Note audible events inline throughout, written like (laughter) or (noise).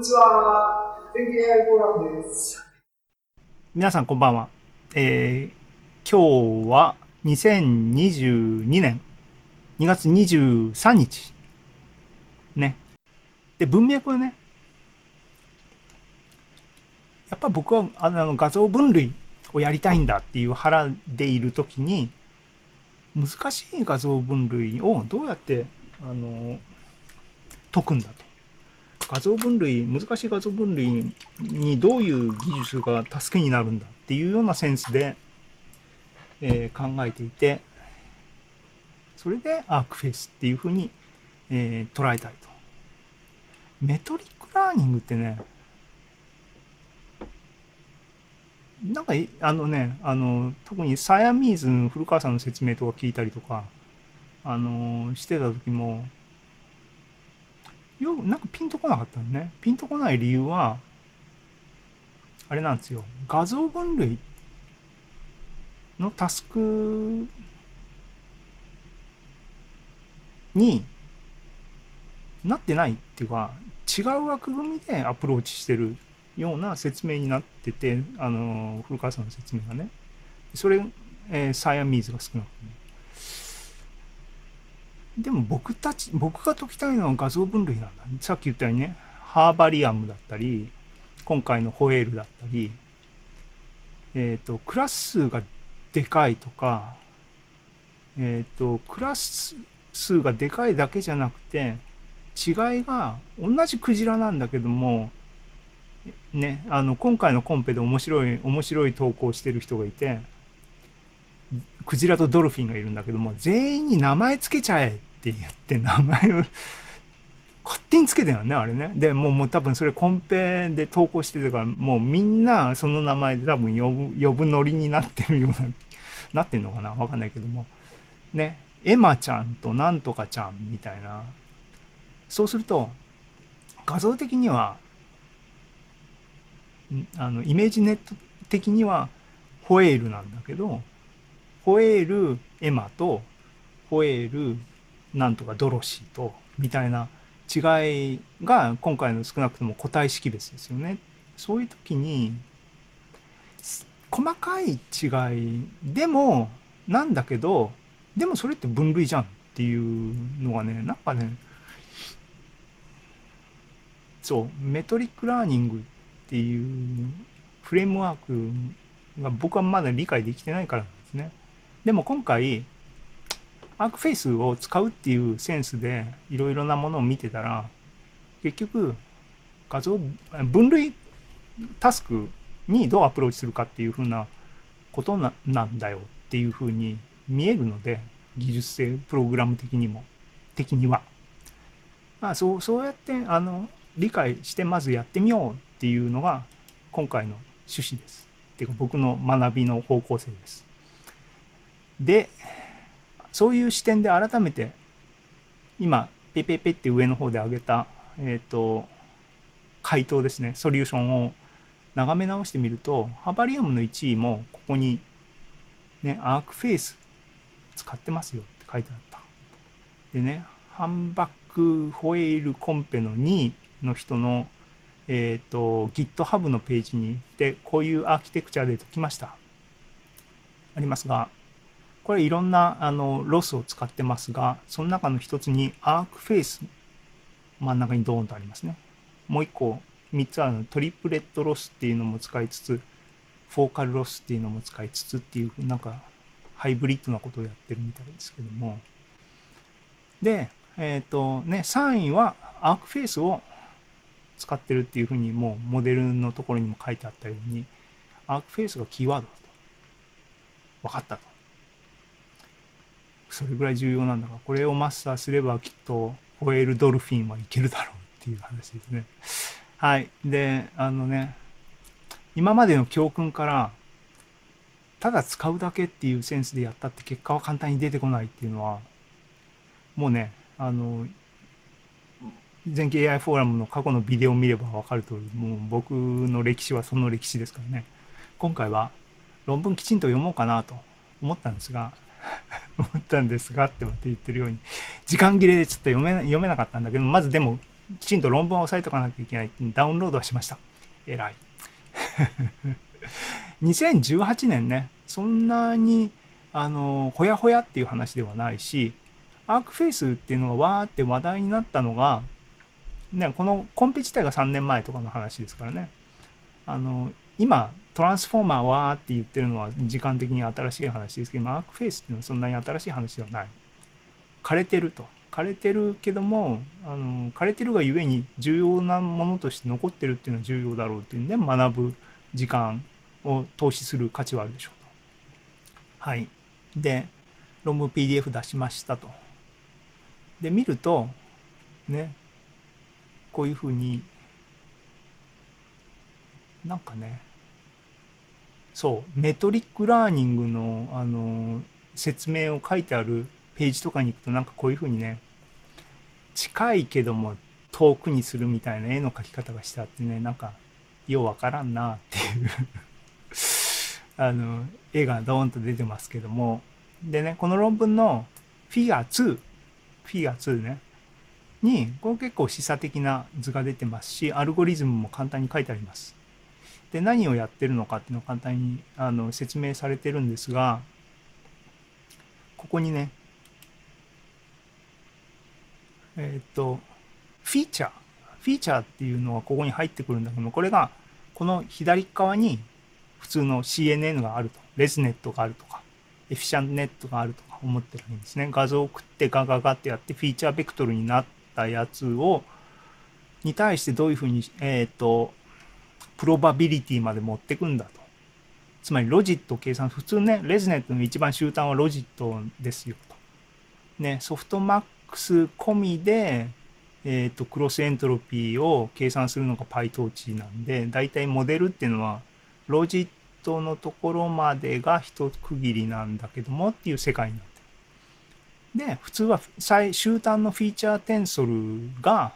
にちは。天気 AI フォーラムです。皆さんこんばんは。えー、今日は2022年2月23日。ね。で、文脈はね、やっぱ僕はあの画像分類をやりたいんだっていう腹でいるときに、難しい画像分類をどうやってあの解くんだと。画像分類、難しい画像分類にどういう技術が助けになるんだっていうようなセンスで、えー、考えていて、それでアークフェイスっていうふうに、えー、捉えたいと。メトリックラーニングってね、なんか、あのね、あの、特にサヤミーズの古川さんの説明とか聞いたりとか、あの、してた時も、よなんかピンとこなかったのね。ピンとこない理由は、あれなんですよ。画像分類のタスクになってないっていうか、違う枠組みでアプローチしてるような説明になってて、あの、古川さんの説明がね。それ、えー、サイアミーズが少なくてね。でも僕たち、僕が解きたいのは画像分類なんだ。さっき言ったようにね、ハーバリアムだったり、今回のホエールだったり、えっ、ー、と、クラス数がでかいとか、えっ、ー、と、クラス数がでかいだけじゃなくて、違いが同じクジラなんだけども、ね、あの、今回のコンペで面白い、面白い投稿してる人がいて、クジラとドルフィンがいるんだけども、全員に名前つけちゃえって言って名前を勝手につけてるよね、あれね。で、もうもう多分それコンペで投稿してるから、もうみんなその名前で多分呼ぶ、呼ぶノリになってるような、(laughs) なってんのかな？わかんないけども。ね、エマちゃんとなんとかちゃんみたいな。そうすると、画像的には、あの、 ImageNet 的には、 whale なんだけど、 whale エマと、 whale なんとかドロシーと、みたいな違いが今回の少なくとも個体識別ですよね。そういう時に、細かい違いでも、なんだけど、でもそれって分類じゃんっていうのがね、なんかね、そう、 metric learning っていうフレームワークが僕はまだ理解できてないからなんですね。でも今回、 ArcFace を使うっていうセンスでいろいろなものを見てたら、結局、画像、分類タスクにどうアプローチするかっていうふうなことなんだよっていうふうに見えるので、技術性、プログラム的にも、的には。まあ、そう、そうやって、あの、理解してまずやってみようっていうのが今回の趣旨です。っていうか僕の学びの方向性です。で、そういう視点で改めて今ペペペって上の方で挙げた、えっ、ー、と回答ですねソリューションを眺め直してみると Herbarium の1位もここにね ArcFace 使ってますよって書いてあった。でね Humpback Whale コンペの2位の人のえっ、ー、と GitHub のページに行ってこういうアーキテクチャで解きました。ありますがこれいろんなあのロスを使ってますが、その中の一つに ArcFace真ん中にドーンとありますね。もう一個、三つあるの triplet loss っていうのも使いつつ、 focal loss っていうのも使いつつっていう、なんかハイブリッドなことをやってるみたいですけども。で、えっ、ー、とね、3位は ArcFace を使ってるっていうふうにもうモデルのところにも書いてあったように、 ArcFace がキーワードだと。分かったと。それぐらい重要なんだからこれをマスターすればきっとホエールドルフィンはいけるだろうっていう話ですね。はい。で、あのね、今までの教訓から、ただ使うだけっていうセンスでやったって結果は簡単に出てこないっていうのは、もうね、あの、全景 AI フォーラムの過去のビデオを見ればわかる通り、もう僕の歴史はその歴史ですからね。今回は論文きちんと読もうかなと思ったんですが、(laughs) 思ったんですがって言ってるように時間切れでちょっと読め読めなかったんだけどまずでもきちんと論文を押さえとかなきゃいけないダウンロードはしました。偉い。(laughs) 2018年ねそんなにあのほやほやっていう話ではないしアークフェイスっていうのがわーって話題になったのが、ね、このコンペ自体が3年前とかの話ですからね。あの今トランスフォーマーわーって言ってるのは時間的に新しい話ですけどアークフェイスっていうのはそんなに新しい話ではない枯れてると枯れてるけどもあの枯れてるがゆえに重要なものとして残ってるっていうのは重要だろうっていうんで学ぶ時間を投資する価値はあるでしょうと。はい。で、論文 PDF 出しましたと。で、見ると、ね、こういうふうに、なんかね、そう、メトリックラーニングの、あの、説明を書いてあるページとかに行くとなんかこういうふうにね近いけども遠くにするみたいな絵の描き方がしてあってねなんかようわからんなっていう (laughs) あの絵がドーンと出てますけども。でねこの論文のフィギュア2フィギュア2ねにこれ結構示唆的な図が出てますしアルゴリズムも簡単に書いてあります。で何をやってるのかっていうのを簡単にあの説明されてるんですがここにねえっ、と、フィーチャー。フィーチャーっていうのはここに入ってくるんだけどこれがこの左側に普通の CNN があると、レズネットがあるとか、エフィシャンネットがあるとか思ってるんですね。画像を送ってガガガってやってフィーチャーベクトルになったやつを、に対してどういうふうに、えっ、ー、と、プロバビリティまで持ってくんだと。つまりロジット計算、普通ね、レズネットの一番終端はロジットですよと。ね、ソフトマッ X 込みで、えっ、ー、と、クロスエントロピーを計算するのが PyTorch なんで、だいたいモデルっていうのは、ロジットのところまでが一区切りなんだけどもっていう世界になってる。で、普通は最終端のフィーチャーテンソルが、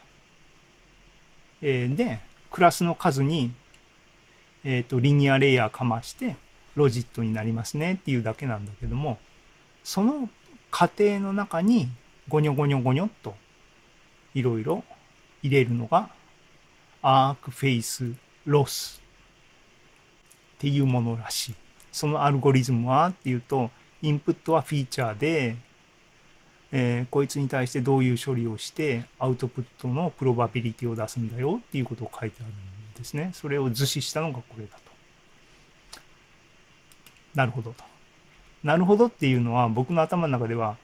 えー、で、クラスの数に、えっ、ー、と、リニアレイヤーかまして、ロジットになりますねっていうだけなんだけども、その過程の中にゴニョゴニョゴニョっといろいろ入れるのがアークフェイスロスっていうものらしい。そのアルゴリズムはっていうと、インプットはフィーチャーで、えー、こいつに対してどういう処理をしてアウトプットのプロバビリティを出すんだよっていうことを書いてあるんですね。それを図示したのがこれだと。なるほどと。なるほどっていうのは僕の頭の中では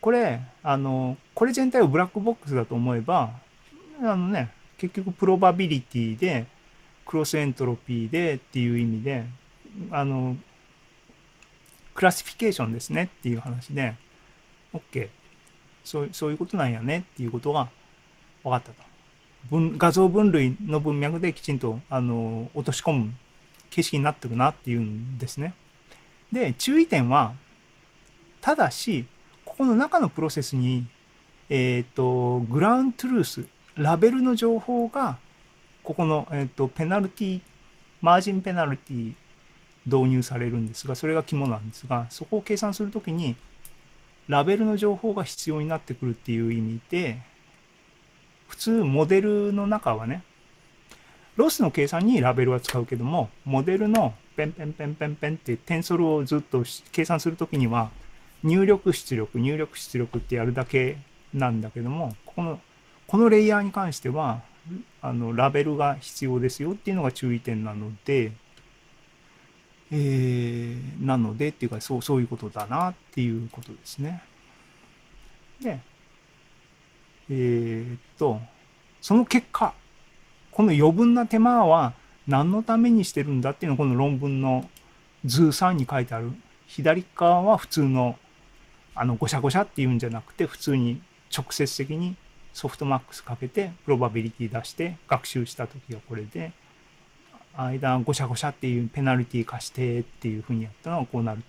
これ、あの、これ全体をブラックボックスだと思えば、あのね、結局 probability で、 cross entropy でっていう意味で、あの、 classification ですねっていう話で、OK。そうそういうことなんやねっていうことが分かったと。分画像分類の文脈できちんとあの落とし込む形式になってるなっていうんですね。で、注意点は、ただし、ここの中のプロセスに、えっ、ー、と、グラウントゥルース、ラベルの情報が、ここの、えっ、ー、と、ペナルティ、マージンペナルティ導入されるんですが、それが肝なんですが、そこを計算するときに、ラベルの情報が必要になってくるっていう意味で、普通モデルの中はね、ロスの計算にラベルは使うけども、モデルのペンペンペンペンペンってテンソルをずっと計算するときには、入力出力、入力出力ってやるだけなんだけども、この、このレイヤーに関しては、あの、ラベルが必要ですよっていうのが注意点なので、えー、なのでっていうか、そう、そういうことだなっていうことですね。で、えー、っと、その結果、この余分な手間は何のためにしてるんだっていうのをこの論文の図3に書いてある。左側は普通のあの、ごしゃごしゃっていうんじゃなくて、普通に直接的にソフトマックスかけて、プロバビリティ出して学習した時はこれで、間ごしゃごしゃっていうペナルティ化してっていうふうにやったのはこうなる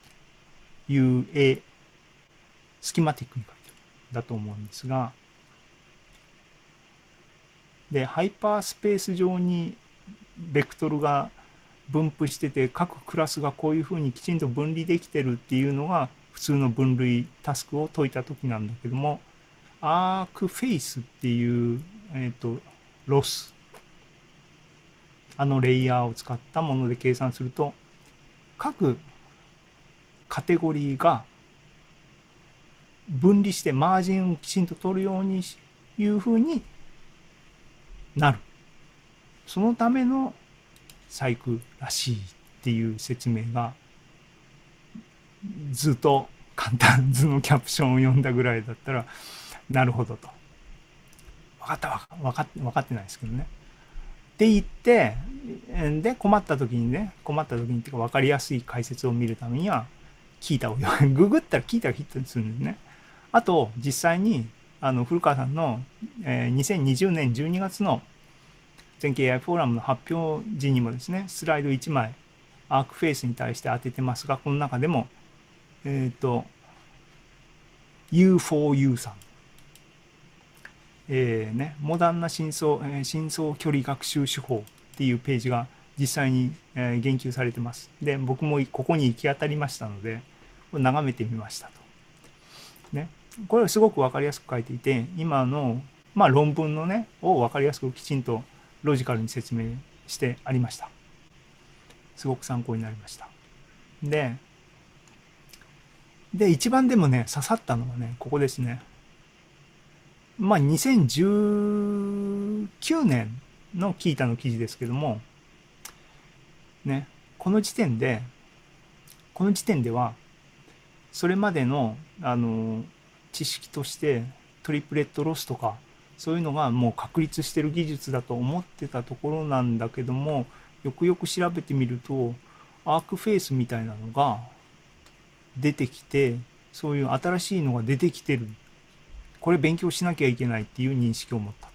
という絵、スキマティックに書いてるだと思うんですが、で、ハイパースペース上にベクトルが分布してて、各クラスがこういうふうにきちんと分離できてるっていうのが、普通の分類タスクを解いた時なんだけども、アークフェイスっていうえっ、と、ロス。あのレイヤーを使ったもので計算すると、各カテゴリーが分離してマージンをきちんと取るようにいうふうになる。そのための細工らしいっていう説明が図と簡単図のキャプションを読んだぐらいだったらなるほどと。分かった分か分かってないですけどね。って言ってで困った時にね困った時にっていうか分かりやすい解説を見るためには聞いたをググったら聞いたらヒットするんですね。あと実際にあの古川さんの、えー、2020年12月の全景 AI フォーラムの発表時にもですねスライド1枚アークフェイスに対して当ててますがこの中でもえっ、ー、と U4U さんえーね、モダンな深層、えー、深層距離学習手法っていうページが実際に、えー、言及されてます。で、僕もここに行き当たりましたので、眺めてみましたと。ね。これはすごく分かりやすく書いていて、今の、まあ、論文のね、を分かりやすくきちんとロジカルに説明してありました。すごく参考になりました。で、で、一番でもね、刺さったのはね、ここですね。まあ、2019年のキータの記事ですけども、ね、この時点で、この時点では、それまでの、あの、知識としてトリプレットロスとか、そういうのがもう確立してる技術だと思ってたところなんだけども、よくよく調べてみると、アークフェイスみたいなのが出てきて、そういう新しいのが出てきてるこれ勉強しなきゃいけないっていう認識を持ったと。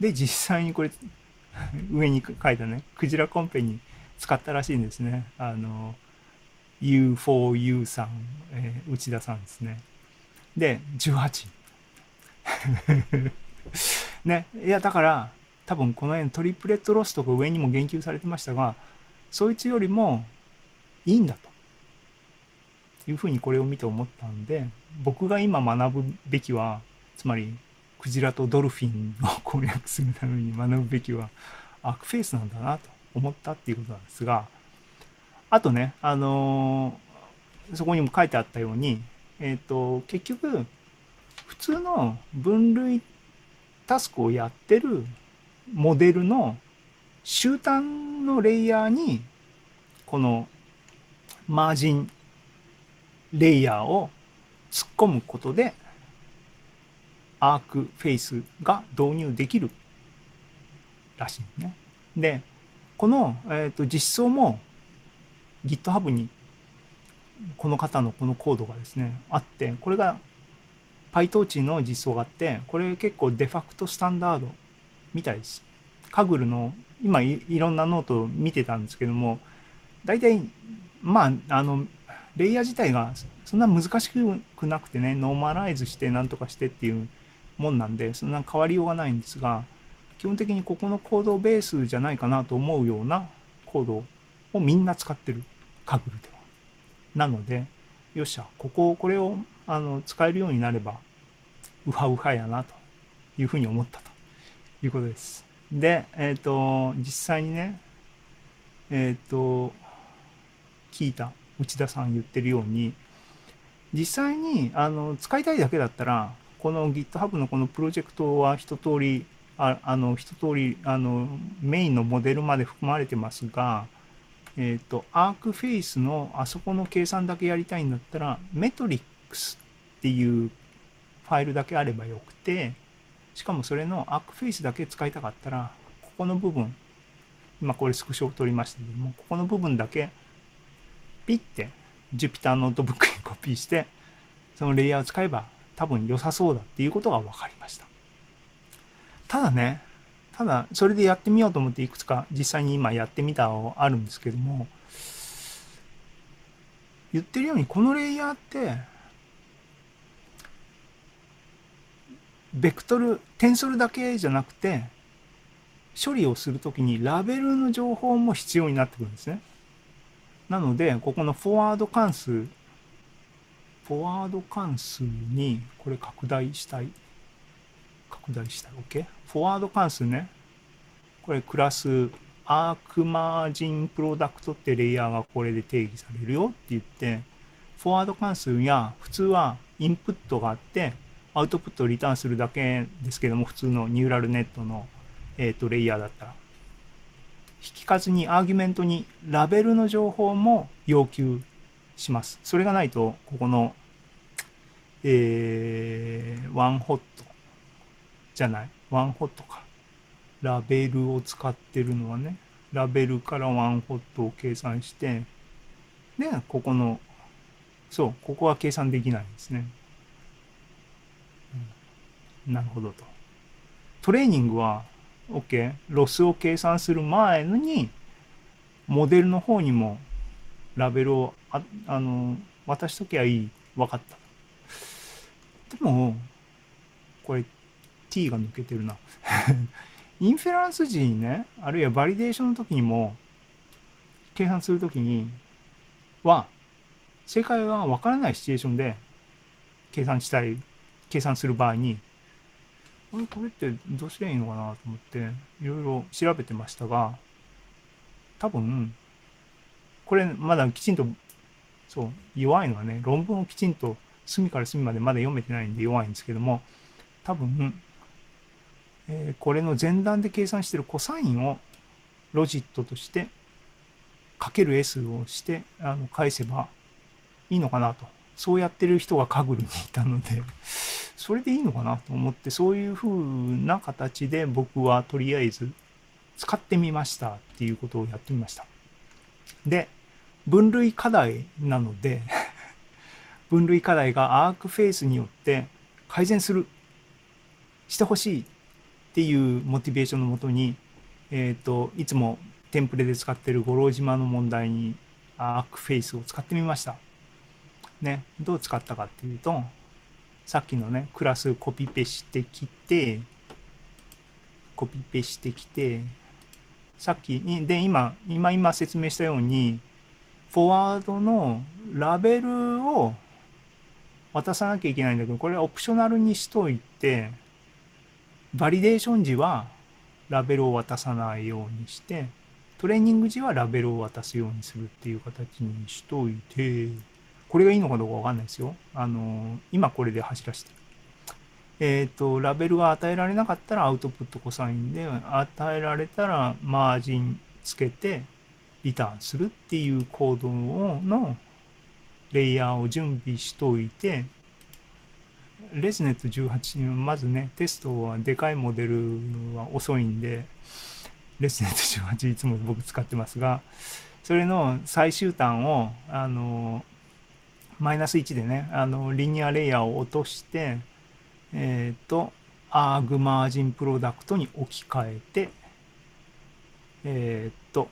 で、実際にこれ、(laughs) 上に書いたね、クジラコンペに使ったらしいんですね。あの、U4U さん、えー、内田さんですね。で、18。(laughs) ね、いや、だから、多分この辺トリプレットロスとか上にも言及されてましたが、そいつよりもいいんだと。いうふうにこれを見て思ったんで、僕が今学ぶべきは、つまり、クジラとドルフィンを (laughs) 攻略するために学ぶべきは、アクフェイスなんだなと思ったっていうことなんですが、あとね、あのー、そこにも書いてあったように、えっ、ー、と、結局、普通の分類タスクをやってるモデルの終端のレイヤーに、このマージンレイヤーを突っ込むことでアークフェイスが導入できるらしいね。で、この、えーと、実装も GitHub にこの方のこのコードがですね、あって、これが PyTorch の実装があって、これ結構デファクトスタンダードみたいです。 Kaggle の今いろんなノートを見てたんですけども、大体、まあ、あの、レイヤー自体がそんな難しくなくてね、 normalize してなんとかしてっていうもんなんで、そんな変わりようがないんですが、基本的にここのコードベースじゃないかなと思うようなコードをみんな使ってる、カグルで。なので、よっしゃ、ここ、これをあの使えるようになれば、ウハウハやなというふうに思ったということです。で、えっ、ー、と、実際にね、えっ、ー、と、聞いた内田さん言ってるように、実際にあの使いたいだけだったら、この GitHub のこのプロジェクトは一通り、ああの一通りあのメインのモデルまで含まれてますが、えっ、ー、と、 ArcFace のあそこの計算だけやりたいんだったら、 metrics っていうファイルだけあればよくて、しかもそれの ArcFace だけ使いたかったら、ここの部分、今これスクショを取りましたけども、ここの部分だけピッて Jupyter ノートブックにコピーして、そのレイヤーを使えば多分良さそうだっていうことが分かりました。ただね、ただそれでやってみようと思っていくつか実際に今やってみたのあるんですけども、言ってるようにこのレイヤーって、ベクトル、テンソルだけじゃなくて、処理をするときにラベルの情報も必要になってくるんですね。なので、ここのフォワード関数、フォワード関数にこれ拡大したい。拡大した OK? フォワード関数ね。これクラスアークマージンプロダクトってレイヤーがこれで定義されるよって言って、フォワード関数や普通はインプットがあって、アウトプットをリターンするだけですけども、普通のニューラルネットの、えー、とレイヤーだったら。引数にアーギュメントにラベルの情報も要求します。それがないと、ここの、えー、 one-hot じゃない、 one-hot か。ラベルを使ってるのはね、ラベルから one-hot を計算して、で、ここの、そう、ここは計算できないんですね。うんなるほどと。トレーニングは、OK、 loss を計算する前に、モデルの方にもラベルをああの渡しときゃいい。分かった。でも、これ t が抜けてるな。(laughs) インフェランス時にね、あるいはバリデーションの時にも、計算するときには、正解がわからないシチュエーションで計算したい、計算する場合に、これってどうすりゃいいのかなと思って、いろいろ調べてましたが、多分、これまだきちんと、そう、弱いのはね、論文をきちんと隅から隅までまだ読めてないんで弱いんですけども、多分、えこれの前段で計算してるコサインをロジットとしてかける S をしてあの返せばいいのかなと。そうやってる人がカグルにいたのでそれでいいのかなと思ってそういう風な形で僕はとりあえず使ってみましたっていうことをやってみました。で分類課題なので (laughs) 分類課題がアークフェイスによって改善するしてほしいっていうモチベーションのもとに、えっ、と、いつもテンプレで使ってる五郎島の問題にアークフェイスを使ってみました。ね、どう使ったかっていうと、さっきのね、クラスコピペしてきて、コピペしてきて、さっき、で、今、今今説明したように、フォワードのラベルを渡さなきゃいけないんだけど、これはオプショナルにしといて、バリデーション時はラベルを渡さないようにして、トレーニング時はラベルを渡すようにするっていう形にしといて、これがいいのかどうかわかんないですよ。あの、今これで走らせてる。えっ、と、ラベルが与えられなかったらアウトプットコサインで、与えられたらマージンつけてリターンするっていうコードのレイヤーを準備しといて、レスネット18はまずね、テストはでかいモデルは遅いんで、レスネット18いつも僕使ってますが、それの最終端を、あの、マイナス1でね、あの、 linear layer を落として、えっ、と、 ArcMarginProduct に置き換えて、えっ、と、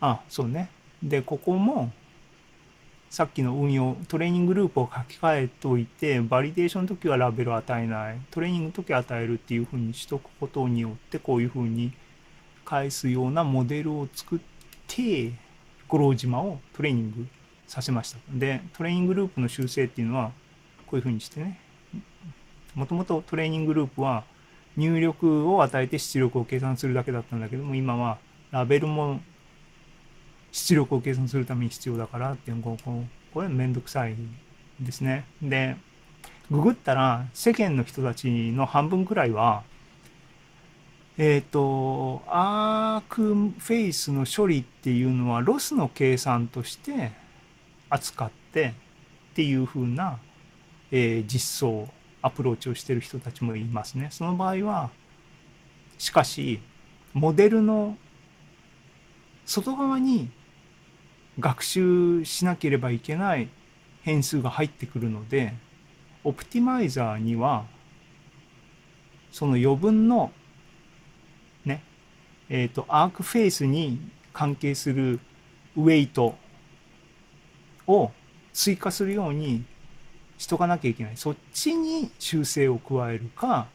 あ、そうね。で、ここも、さっきの運用、トレーニングループを書き換えといて、バリデーションの時はラベルを与えない、トレーニングの時は与えるっていう風にしとくことによって、こういう風に返すようなモデルを作って、五郎島をトレーニングさせました。で、トレーニングループの修正っていうのは、こういう風にしてね、もともとトレーニングループは入力を与えて出力を計算するだけだったんだけども、今はラベルも出力を計算するために必要だからっていうこうこれめんどくさいですね。で、ググったら世間の人たちの半分くらいは、えっ、と、 ArcFace の処理っていうのはロスの計算として扱ってっていう風な、えー実装、アプローチをしてる人たちもいますね。その場合は、しかし、モデルの外側に学習しなければいけない変数が入ってくるので、オプティマイザーには、その余分の、ね、えっ、と、アークフェイスに関係するウェイトを追加するようにしとかなきゃいけない。そっちに修正を加えるか、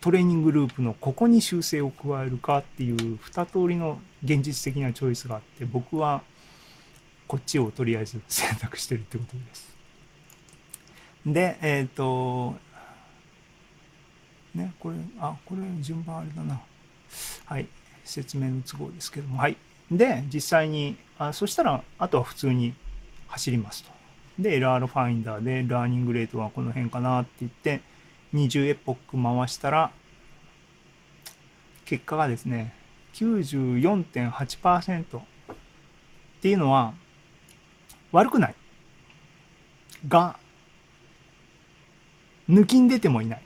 トレーニングループのここに修正を加えるかっていう二通りの現実的なチョイスがあって、僕はこっちをとりあえず選択してるってことです。で、えっ、と、ね、これ、あ、これ順番あれだな。はい。説明の都合ですけども。はい。で、実際に、あそしたら、あとは普通に走りますと。で、LR ファインダーで、ラーニングレートはこの辺かなって言って、20エポック回したら、結果がですね、94.8%っていうのは、悪くない。が、抜きん出てもいない。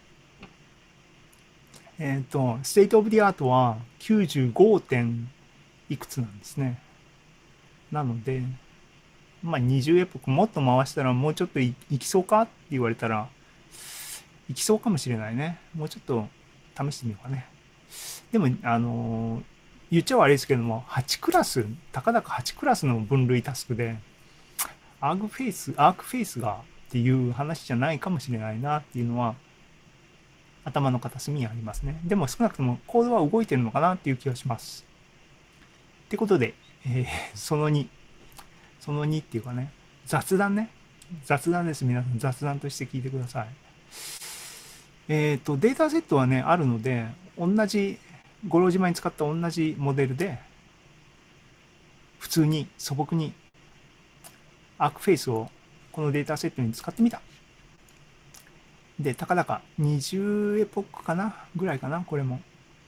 えっ、ー、と、 state of the art は95点いくつなんですね。なので、まあ20エポックもっと回したらもうちょっといいきそうかって言われたら、いきそうかもしれないね。もうちょっと試してみようかね。でも、あのー、言っちゃ悪いですけども、8クラス、たかだか8クラスの分類タスクで、 ArcFace、ArcFace がっていう話じゃないかもしれないなっていうのは、頭の片隅にありますね。でも少なくともコードは動いてるのかなっていう気がします。ってことで、えー、その2、その2っていうかね、雑談ね。雑談です。皆さん雑談として聞いてください。えっ、ー、と、データセットはね、あるので、同じ、五郎島に使った同じモデルで、普通に素朴に ArcFace をこのデータセットに使ってみた。で、たかだか20エポックかな？ぐらいかな？これも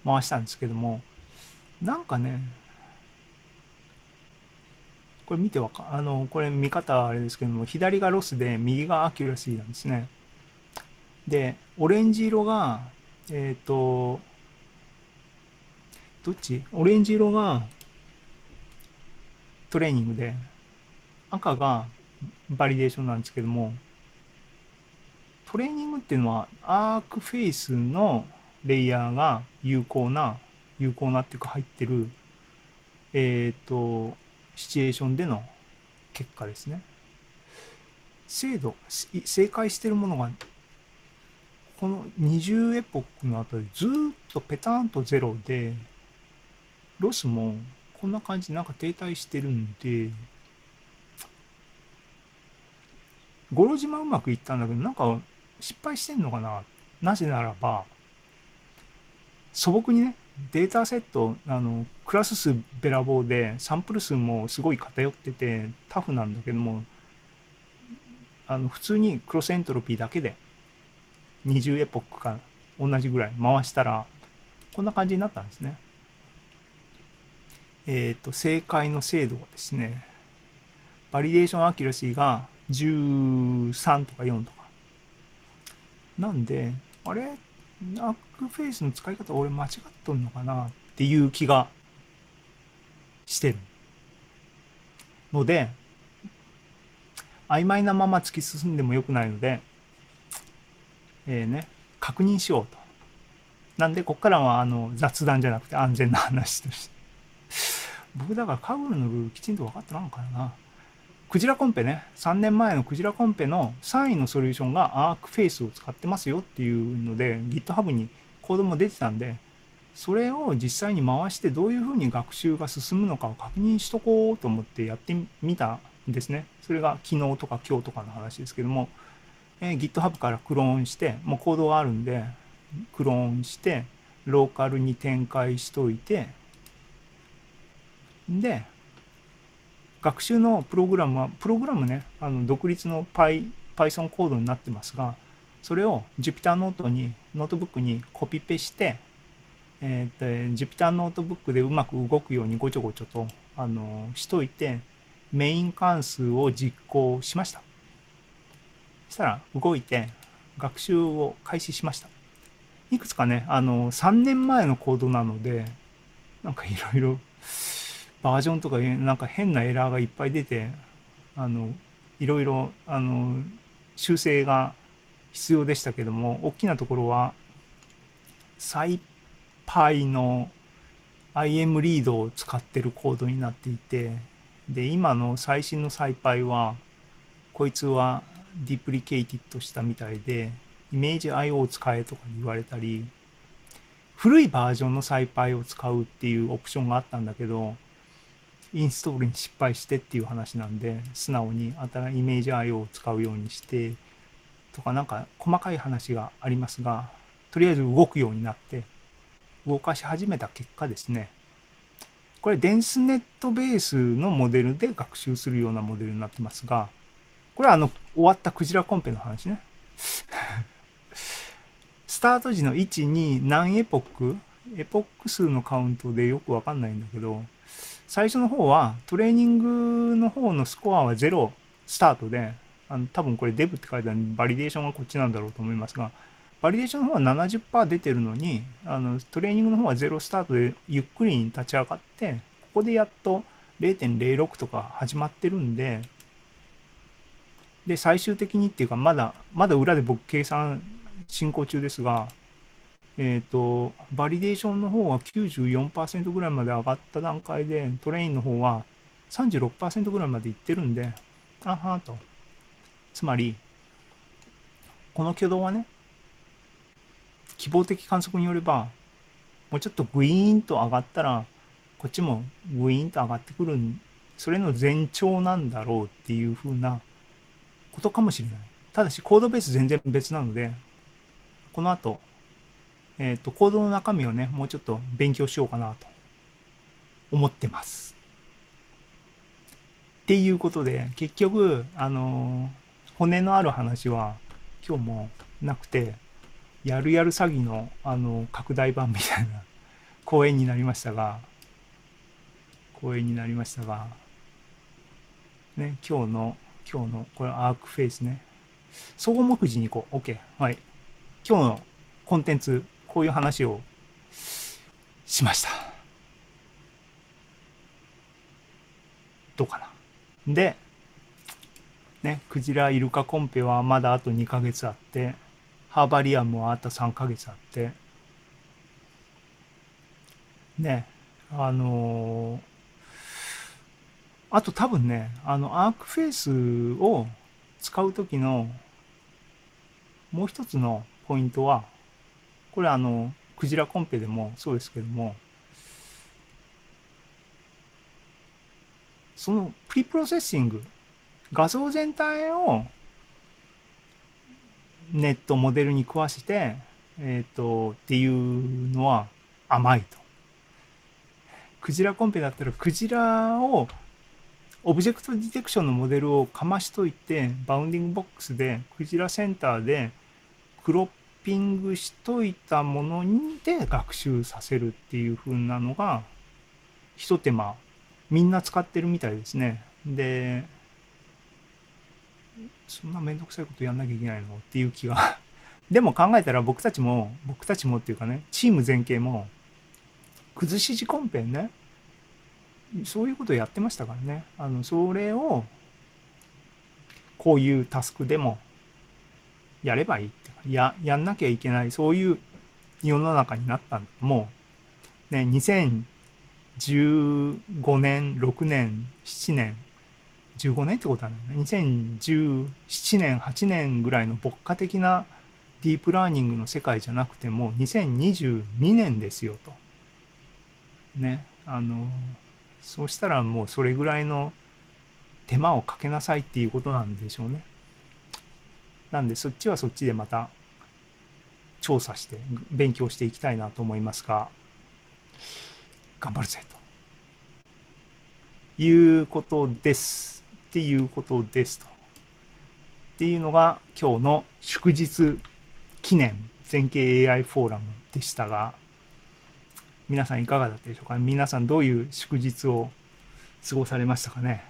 回したんですけども、なんかね、これ見てわか、あの、これ見方あれですけども、左がロスで右が accuracy なんですね。で、オレンジ色が、えっ、ー、と、どっち？オレンジ色がトレーニングで、赤がバリデーションなんですけども、トレーニングっていうのは ArcFace のレイヤーが有効な、有効なっていうか入ってる、えっ、ー、と、シチュエーションでの結果ですね。精度、正解してるものが、この20エポックのあたりずっとペタンとゼロで、ロスもこんな感じでなんか停滞してるんで、五郎島うまくいったんだけど、なんか失敗してんのかな？なぜならば、素朴にね、データセット、あの、クラス数べらぼうで、サンプル数もすごい偏ってて、タフなんだけども、あの、普通に cross entropy だけで、20エポックか同じぐらい回したら、こんな感じになったんですね。えっ、ー、と、正解の精度がですね、 validation accuracy が13とか4とか。なんで、あれ？アックフェイスの使い方俺間違っとんのかなっていう気がしてる。ので、曖昧なまま突き進んでもよくないので、えー、ね、確認しようと。なんで、こっからはあの雑談じゃなくて安全な話として。僕だからカグルのルールきちんと分かってなのかな。クジラコンペね、3年前のクジラコンペの3位のソリューションがアークフェイスを使ってますよっていうので GitHub にコードも出てたんで、それを実際に回してどういうふうに学習が進むのかを確認しとこうと思ってやってみたんですね。それが昨日とか今日とかの話ですけども、えー、GitHub からクローンして、もうコードがあるんで、クローンして、ローカルに展開しといて、で、学習のプログラムは、プログラムね、あの独立の Py Python コードになってますが、それを Jupyter ノートに、ノートブックにコピペして、えっ、と、Jupyter ノートブックでうまく動くようにごちょごちょと、あの、しといて、メイン関数を実行しました。そしたら動いて学習を開始しました。いくつかね、あの、3年前のコードなので、なんかいろいろバージョンとかなんか変なエラーがいっぱい出てあのいろいろあの修正が必要でしたけども大きなところはサイパイの IM リードを使ってるコードになっていてで今の最新の SciPy はこいつは deprecated したみたいでイメージ IO を使えとか言われたり古いバージョンの SciPy を使うっていうオプションがあったんだけどインストールに失敗してっていう話なんで、素直に新しいイメージ IO を使うようにして、とかなんか細かい話がありますが、とりあえず動くようになって、動かし始めた結果ですね、これ、デンスネットベースのモデルで学習するようなモデルになってますが、これはあの、終わったクジラコンペの話ね。(laughs) スタート時の1、2、何エポック？エポック数のカウントでよくわかんないんだけど、最初の方はトレーニングの方のスコアは0スタートで、あの多分これデブって書いてあるバリデーションがこっちなんだろうと思いますが、バリデーションの方は70%出てるのに、あのトレーニングの方は0スタートでゆっくりに立ち上がって、ここでやっと0.06とか始まってるんで、で、最終的にっていうか、まだ、まだ裏で僕計算進行中ですが、えっ、と、バリデーションの方は94%ぐらいまで上がった段階で、 train の方は36%ぐらいまでいってるんで、あはーと。つまり、この挙動はね、希望的観測によれば、もうちょっとグイーンと上がったら、こっちもグイーンと上がってくる、それの前兆なんだろうっていう風なことかもしれない。ただし、コードベース全然別なので、この後、えっ、と、コードの中身をね、もうちょっと勉強しようかなと思ってます。っていうことで、結局、あのー骨のある話は今日もなくて、やるやる詐欺の、あの拡大版みたいな講演になりましたが、講演になりましたが、ね、今日の、今日の、これアークフェイスね。総合目次に行こう。OK。はい。今日のコンテンツ、こういう話をしました。どうかな。で、ね、クジライルカコンペはまだあと2ヶ月あって、ハーバリアムはあと3ヶ月あって、ね、あのーあと多分ね、あの、アークフェイスを使うときのもう一つのポイントは、これあの、クジラコンペでもそうですけども、その preprocessing、画像全体をネットモデルに食わして、えっ、と、っていうのは甘いと。クジラコンペだったらクジラを object detection のモデルをかましといて、 bounding box でクジラセンターでクロッピングしといたものにで学習させるっていう風なのが、一手間、みんな使ってるみたいですね。で、そんなめんどくさいことやんなきゃいけないの？っていう気が。(laughs) でも考えたら僕たちも、僕たちもっていうかね、チーム全形も、崩し字コンペね、そういうことやってましたからね。あの、それを、こういうタスクでも、やればいいってや、やんなきゃいけない、そういう世の中になったんだ。もう、ね、2015年、6年、7年、15年ってことはないね。2017年、8年ぐらいの牧歌的なディープラーニングの世界じゃなくても、2022年ですよと。ね、あの、そうしたらもうそれぐらいの手間をかけなさいっていうことなんでしょうね。なんでそっちはそっちでまた調査して勉強していきたいなと思いますが、頑張るぜということです。っていうことですと。っていうのが今日の祝日記念全景 AI フォーラムでしたが、皆さんいかがだったでしょうか？皆さんどういう祝日を過ごされましたかね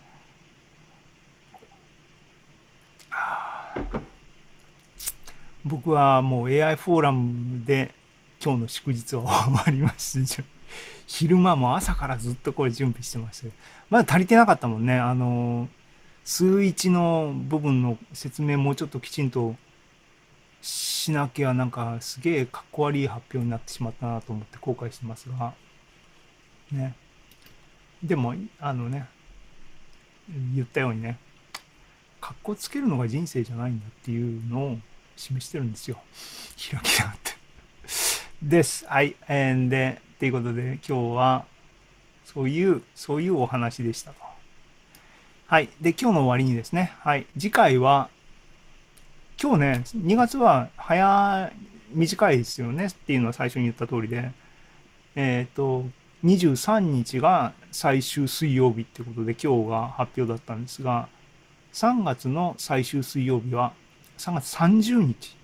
はあ僕はもう AI フォーラムで今日の祝日は終わりまして、昼間も朝からずっとこれ準備してました。まだ足りてなかったもんね。あの、数一の部分の説明もうちょっときちんとしなきゃなんかすげえかっこ悪い発表になってしまったなと思って後悔してますが、ね。でも、あのね、言ったようにね、かっこつけるのが人生じゃないんだっていうのを示してるんですよ。開きがあって。です。はい。えーで、っていうことで今日は、そういう、そういうお話でしたと。はい。で、今日の終わりにですね、はい。次回は、今日ね、2月は早短いですよねっていうのは最初に言った通りで、えっ、と、23日が最終水曜日ってことで今日が発表だったんですが、3月の最終水曜日は3月30日、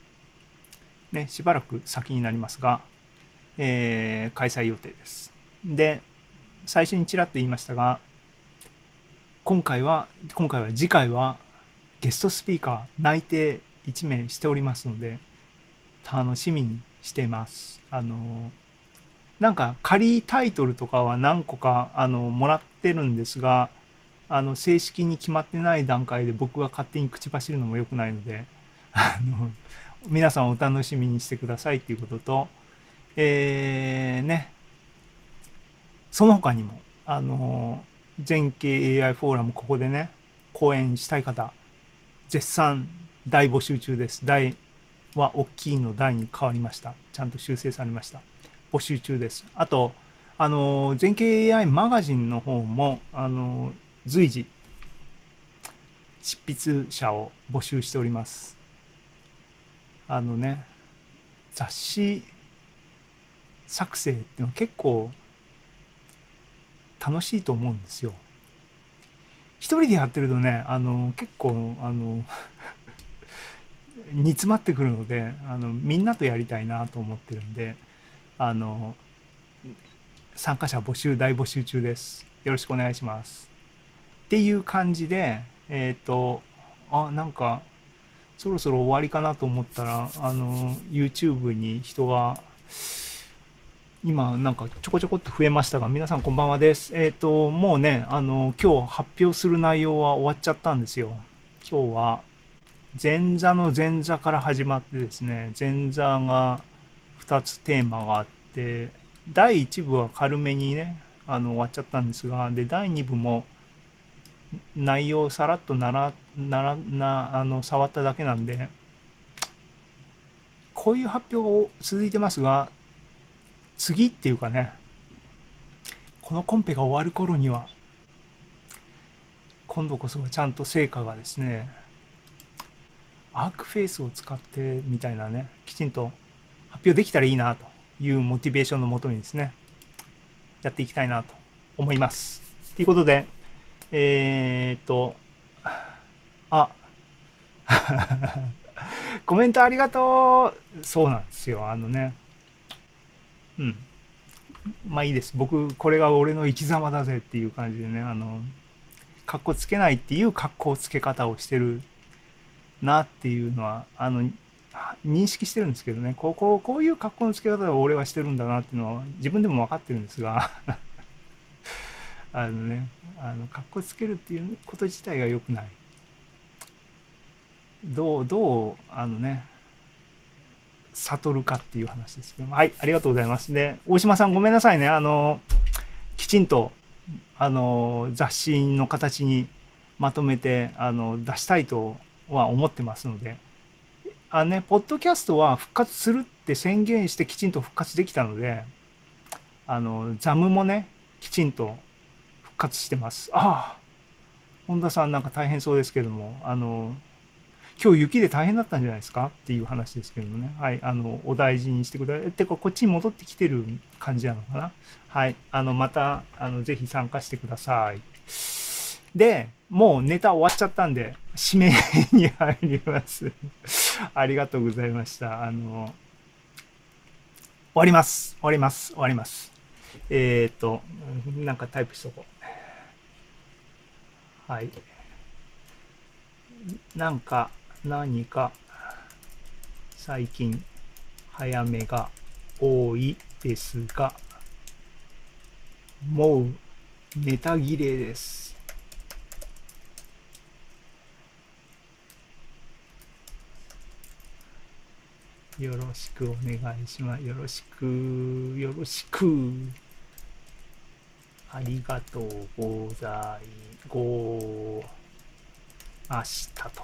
ね、しばらく先になりますが、えー開催予定です。で、最初にちらっと言いましたが、今回は、今回は次回はゲストスピーカー内定1名しておりますので、楽しみにしています。あの、なんか仮タイトルとかは何個かあのもらってるんですが、あの正式に決まってない段階で僕が勝手に口走るのも良くないので、あの皆さんお楽しみにしてくださいっていうことと、えー、ね、その他にも、あの、全景 AI フォーラムここでね、講演したい方、絶賛大募集中です。大は大きいの大に変わりました。ちゃんと修正されました。募集中です。あと、あの、全景 AI マガジンの方も、あの、随時、執筆者を募集しております。あのね、雑誌作成っていうのは結構楽しいと思うんですよ。一人でやってるとね、あの、結構、あの、(laughs) 煮詰まってくるので、あの、みんなとやりたいなと思ってるんで、あの、参加者募集、大募集中です。よろしくお願いします。っていう感じで、えっ、と、あ、なんか、そろそろ終わりかなと思ったら、あの、YouTube に人が、今なんかちょこちょこっと増えましたが、皆さんこんばんはです。えっ、と、もうね、あの、今日発表する内容は終わっちゃったんですよ。今日は、前座の前座から始まってですね、前座が2つテーマがあって、第1部は軽めにね、あの、終わっちゃったんですが、で、第2部も内容をさらっとなら、なら、な、あの、触っただけなんで、こういう発表が続いてますが、次っていうかね、このコンペが終わる頃には、今度こそちゃんと成果がですね、アークフェイスを使ってみたいなね、きちんと発表できたらいいなというモチベーションのもとにですね、やっていきたいなと思います。ということで、えー、っと、あ、(laughs) コメントありがとうそうなんですよ、あのね、うん。まあいいです。僕、これが俺の生き様だぜっていう感じでね、あの、格好つけないっていう格好つけ方をしてるなっていうのは、あの、認識してるんですけどね、こう、こう、こういう格好のつけ方を俺はしてるんだなっていうのは自分でも分かってるんですが、あのね、あの、格好つけるっていうこと自体が良くない。どう、どう、あのね、悟るかっていう話ですけどはい、ありがとうございます。で、大島さんごめんなさいね。あの、きちんと、あの、雑誌の形にまとめて、あの、出したいとは思ってますので、あのね、ポッドキャストは復活するって宣言してきちんと復活できたので、あの、ザムもね、きちんと活してます。ああ、本田さんなんか大変そうですけども、あの、今日雪で大変だったんじゃないですか？っていう話ですけどもね。はい。あの、お大事にしてください。てか、こっちに戻ってきてる感じなのかな？はい。あの、また、あの、ぜひ参加してください。で、もうネタ終わっちゃったんで、指名に入ります。(laughs) ありがとうございました。あの、終わります。終わります。終わります。えっ、と、なんかタイプしとこう。はい。なんか、何か最近早めが多いですが、もうネタ切れです。よろしくお願いします。よろしく、よろしく。ありがとうござい、ご、ましたと。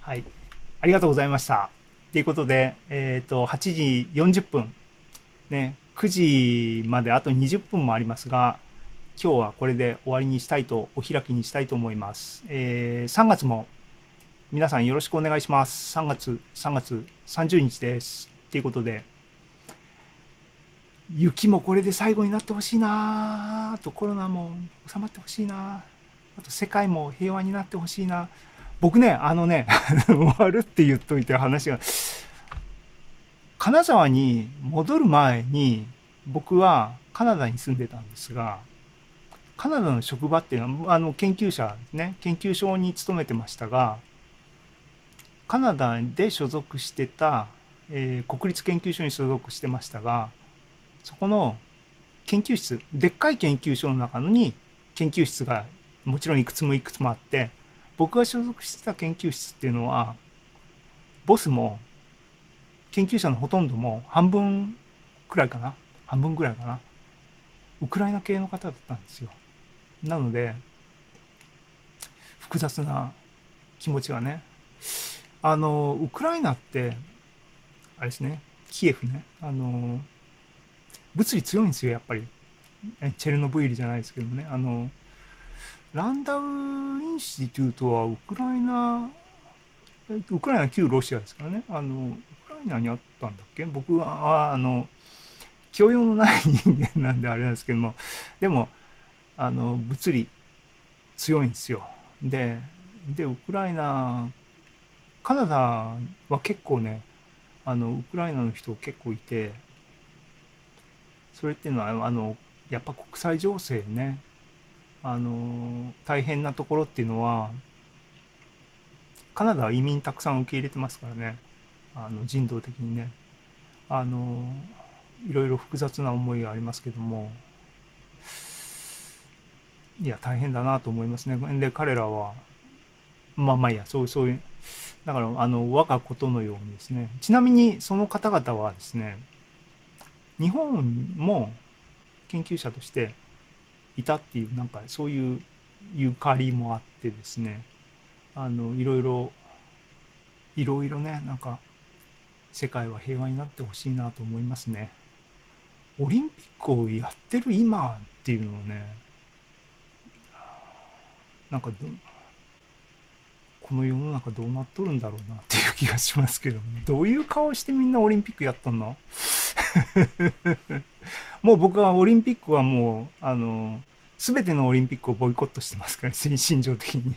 はい。ありがとうございました。ということで、えっ、と、8時40分、ね、9時まであと20分もありますが、今日はこれで終わりにしたいと、お開きにしたいと思います。えー3月も皆さんよろしくお願いします。3月、3月30日です。っていうことで、雪もこれで最後になってほしいなあとコロナも収まってほしいなあと世界も平和になってほしいな僕ね、あのね、(laughs) 終わるって言っといて話が、金沢に戻る前に僕はカナダに住んでたんですが、カナダの職場っていうのは、あの、研究者ね、研究所に勤めてましたが、カナダで所属してた、えー国立研究所に所属してましたが、そこの研究室、でっかい研究所の中に研究室がもちろんいくつもいくつもあって、僕が所属してた研究室っていうのは、ボスも研究者のほとんども半分くらいかな半分くらいかなウクライナ系の方だったんですよ。なので、複雑な気持ちがね。あの、ウクライナって、あれですね、キエフね、あの、物理強いんですよ、やっぱり。チェルノブイリじゃないですけどね。あの、ランダウインシティテュートはウクライナ、ウクライナ旧ロシアですからね。あの、ウクライナにあったんだっけ？僕は、あの、教養のない人間なんであれなんですけども、でも、あの、物理強いんですよ。で、で、ウクライナ、カナダは結構ね、あの、ウクライナの人結構いて、それっていうのは、あの、やっぱ国際情勢ね、あの、大変なところっていうのは、カナダは移民たくさん受け入れてますからね、あの、人道的にね。あの、いろいろ複雑な思いがありますけども、いや、大変だなと思いますね。で、彼らは、まあまあいいや、そうそういう、だから、あの、我がことのようにですね、ちなみにその方々はですね、日本も研究者としていたっていう、なんかそういうゆかりもあってですね、あの、いろいろ、いろいろね、なんか、世界は平和になってほしいなと思いますね。オリンピックをやってる今っていうのをね、なんかど、この世の中どうなっとるんだろうなっていう気がしますけど。どういう顔してみんなオリンピックやったの？(laughs) もう僕はオリンピックはもう、あの、すべてのオリンピックをボイコットしてますから、(laughs) 心情的に。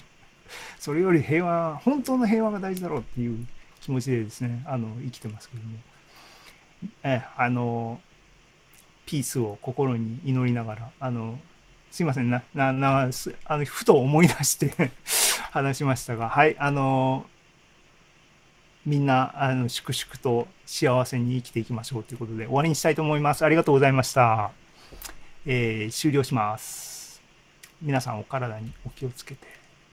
それより平和、本当の平和が大事だろうっていう気持ちでですね、あの、生きてますけども。え、あの、ピースを心に祈りながら、あの、すいませんな、な、な、すあの、ふと思い出して (laughs) 話しましたが、はい、あの、みんな、あの、粛々と幸せに生きていきましょうということで終わりにしたいと思います。ありがとうございました。えー終了します。皆さんお体にお気をつけて。